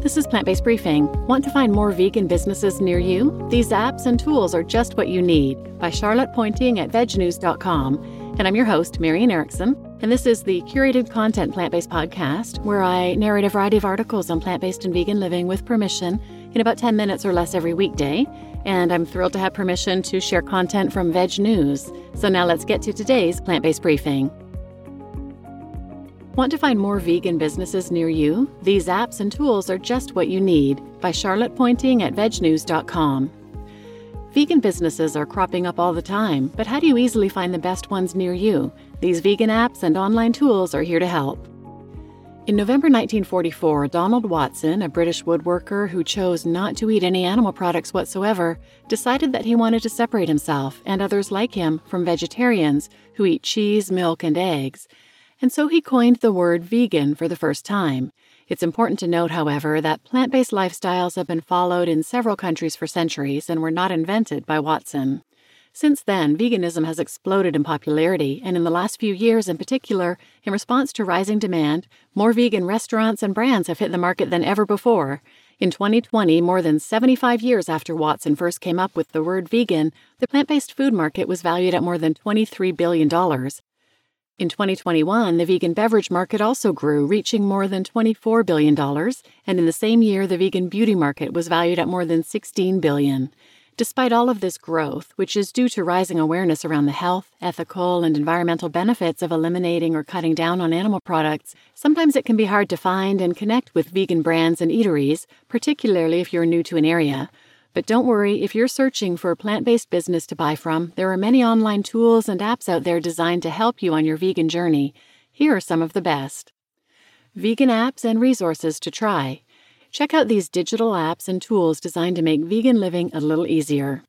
This is Plant Based Briefing. Want to find more vegan businesses near you? These apps and tools are just what you need by Charlotte Pointing at vegnews.com. And I'm your host, Marian Erickson. And this is the curated content plant based podcast where I narrate a variety of articles on plant based and vegan living with permission in about 10 minutes or less every weekday. And I'm thrilled to have permission to share content from Veg News. So now let's get to today's plant based briefing. Want to find more vegan businesses near you? These apps and tools are just what you need by Charlotte Pointing at vegnews.com. Vegan businesses are cropping up all the time, but how do you easily find the best ones near you? These vegan apps and online tools are here to help. In November 1944, Donald Watson, a British woodworker who chose not to eat any animal products whatsoever, decided that he wanted to separate himself and others like him from vegetarians who eat cheese, milk, and eggs and so he coined the word vegan for the first time. It's important to note, however, that plant based lifestyles have been followed in several countries for centuries and were not invented by Watson. Since then, veganism has exploded in popularity, and in the last few years in particular, in response to rising demand, more vegan restaurants and brands have hit the market than ever before. In 2020, more than 75 years after Watson first came up with the word vegan, the plant based food market was valued at more than $23 billion, in 2021, the vegan beverage market also grew, reaching more than $24 billion, and in the same year, the vegan beauty market was valued at more than 16 billion. Despite all of this growth, which is due to rising awareness around the health, ethical, and environmental benefits of eliminating or cutting down on animal products, sometimes it can be hard to find and connect with vegan brands and eateries, particularly if you're new to an area. But don't worry, if you're searching for a plant based business to buy from, there are many online tools and apps out there designed to help you on your vegan journey. Here are some of the best Vegan apps and resources to try. Check out these digital apps and tools designed to make vegan living a little easier.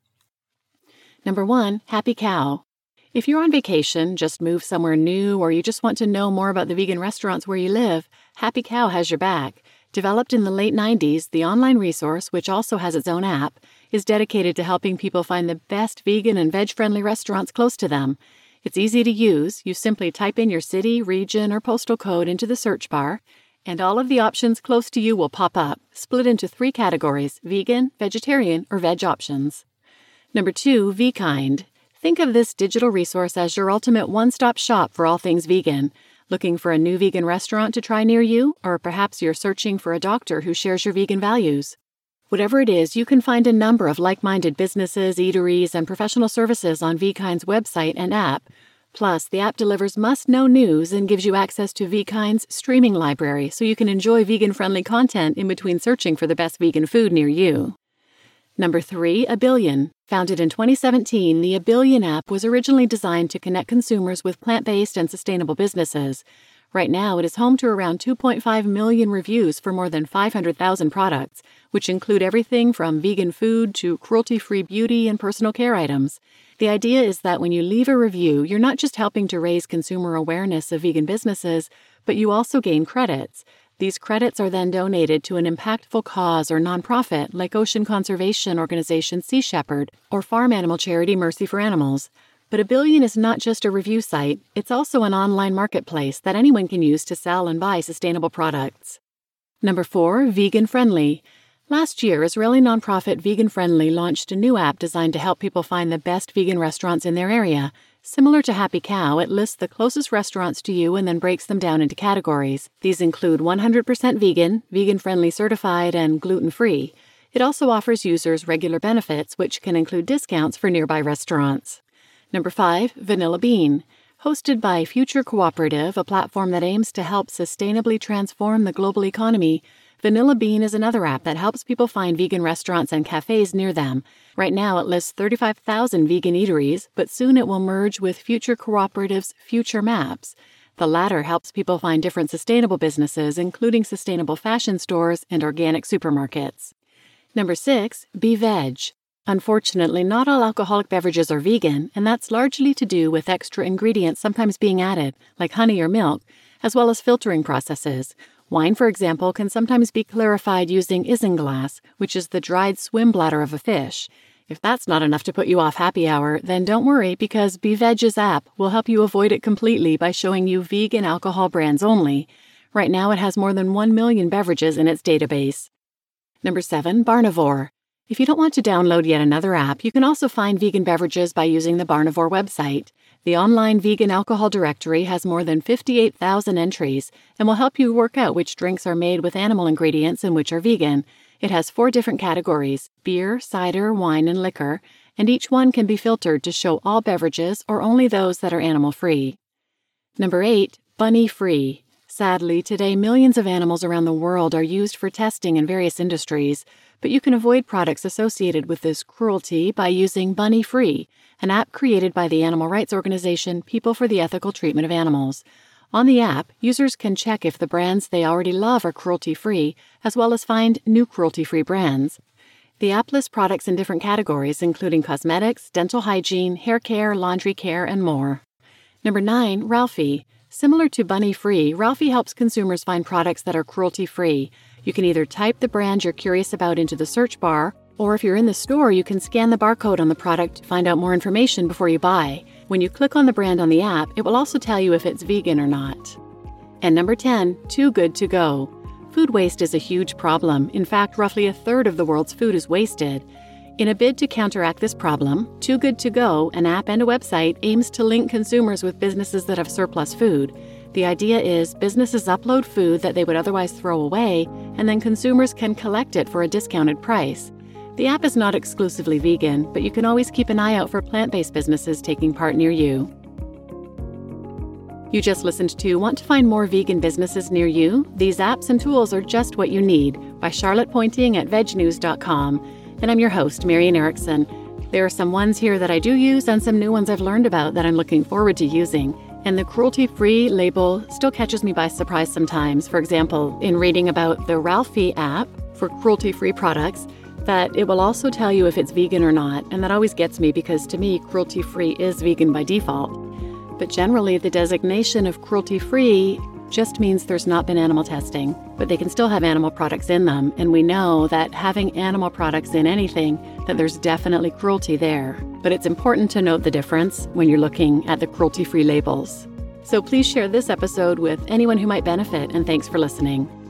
Number one, Happy Cow. If you're on vacation, just move somewhere new, or you just want to know more about the vegan restaurants where you live, Happy Cow has your back. Developed in the late 90s, the online resource, which also has its own app, is dedicated to helping people find the best vegan and veg friendly restaurants close to them. It's easy to use. You simply type in your city, region, or postal code into the search bar, and all of the options close to you will pop up, split into three categories vegan, vegetarian, or veg options. Number two, VKind. Think of this digital resource as your ultimate one stop shop for all things vegan. Looking for a new vegan restaurant to try near you? Or perhaps you're searching for a doctor who shares your vegan values? Whatever it is, you can find a number of like minded businesses, eateries, and professional services on VKind's website and app. Plus, the app delivers must know news and gives you access to VKind's streaming library so you can enjoy vegan friendly content in between searching for the best vegan food near you. Number three, Abillion. Founded in 2017, the Abillion app was originally designed to connect consumers with plant based and sustainable businesses. Right now, it is home to around 2.5 million reviews for more than 500,000 products, which include everything from vegan food to cruelty free beauty and personal care items. The idea is that when you leave a review, you're not just helping to raise consumer awareness of vegan businesses, but you also gain credits. These credits are then donated to an impactful cause or nonprofit like ocean conservation organization Sea Shepherd or farm animal charity Mercy for Animals. But Abillion is not just a review site, it's also an online marketplace that anyone can use to sell and buy sustainable products. Number 4, Vegan Friendly. Last year, Israeli nonprofit Vegan Friendly launched a new app designed to help people find the best vegan restaurants in their area. Similar to Happy Cow, it lists the closest restaurants to you and then breaks them down into categories. These include 100% vegan, vegan friendly certified, and gluten free. It also offers users regular benefits, which can include discounts for nearby restaurants. Number 5, Vanilla Bean. Hosted by Future Cooperative, a platform that aims to help sustainably transform the global economy, Vanilla Bean is another app that helps people find vegan restaurants and cafes near them. Right now, it lists 35,000 vegan eateries, but soon it will merge with Future Cooperative's Future Maps. The latter helps people find different sustainable businesses, including sustainable fashion stores and organic supermarkets. Number six, Be Veg. Unfortunately, not all alcoholic beverages are vegan, and that's largely to do with extra ingredients sometimes being added, like honey or milk, as well as filtering processes. Wine, for example, can sometimes be clarified using isinglass, which is the dried swim bladder of a fish. If that's not enough to put you off happy hour, then don't worry because BeVeg's app will help you avoid it completely by showing you vegan alcohol brands only. Right now, it has more than 1 million beverages in its database. Number 7. Barnivore. If you don't want to download yet another app, you can also find vegan beverages by using the Barnivore website. The online vegan alcohol directory has more than 58,000 entries and will help you work out which drinks are made with animal ingredients and which are vegan. It has four different categories beer, cider, wine, and liquor, and each one can be filtered to show all beverages or only those that are animal free. Number 8. Bunny Free. Sadly, today millions of animals around the world are used for testing in various industries, but you can avoid products associated with this cruelty by using Bunny Free, an app created by the animal rights organization People for the Ethical Treatment of Animals. On the app, users can check if the brands they already love are cruelty free, as well as find new cruelty free brands. The app lists products in different categories, including cosmetics, dental hygiene, hair care, laundry care, and more. Number 9. Ralphie. Similar to Bunny Free, Ralphie helps consumers find products that are cruelty free. You can either type the brand you're curious about into the search bar, or if you're in the store, you can scan the barcode on the product to find out more information before you buy. When you click on the brand on the app, it will also tell you if it's vegan or not. And number 10, Too Good to Go. Food waste is a huge problem. In fact, roughly a third of the world's food is wasted. In a bid to counteract this problem, Too Good To Go, an app and a website, aims to link consumers with businesses that have surplus food. The idea is businesses upload food that they would otherwise throw away, and then consumers can collect it for a discounted price. The app is not exclusively vegan, but you can always keep an eye out for plant based businesses taking part near you. You just listened to Want to Find More Vegan Businesses Near You? These apps and tools are just what you need by Charlotte Pointing at vegnews.com and I'm your host, Marian Erickson. There are some ones here that I do use and some new ones I've learned about that I'm looking forward to using. And the cruelty free label still catches me by surprise sometimes. For example, in reading about the Ralphie app for cruelty free products, that it will also tell you if it's vegan or not. And that always gets me because to me, cruelty free is vegan by default. But generally, the designation of cruelty free just means there's not been animal testing, but they can still have animal products in them. And we know that having animal products in anything, that there's definitely cruelty there. But it's important to note the difference when you're looking at the cruelty free labels. So please share this episode with anyone who might benefit, and thanks for listening.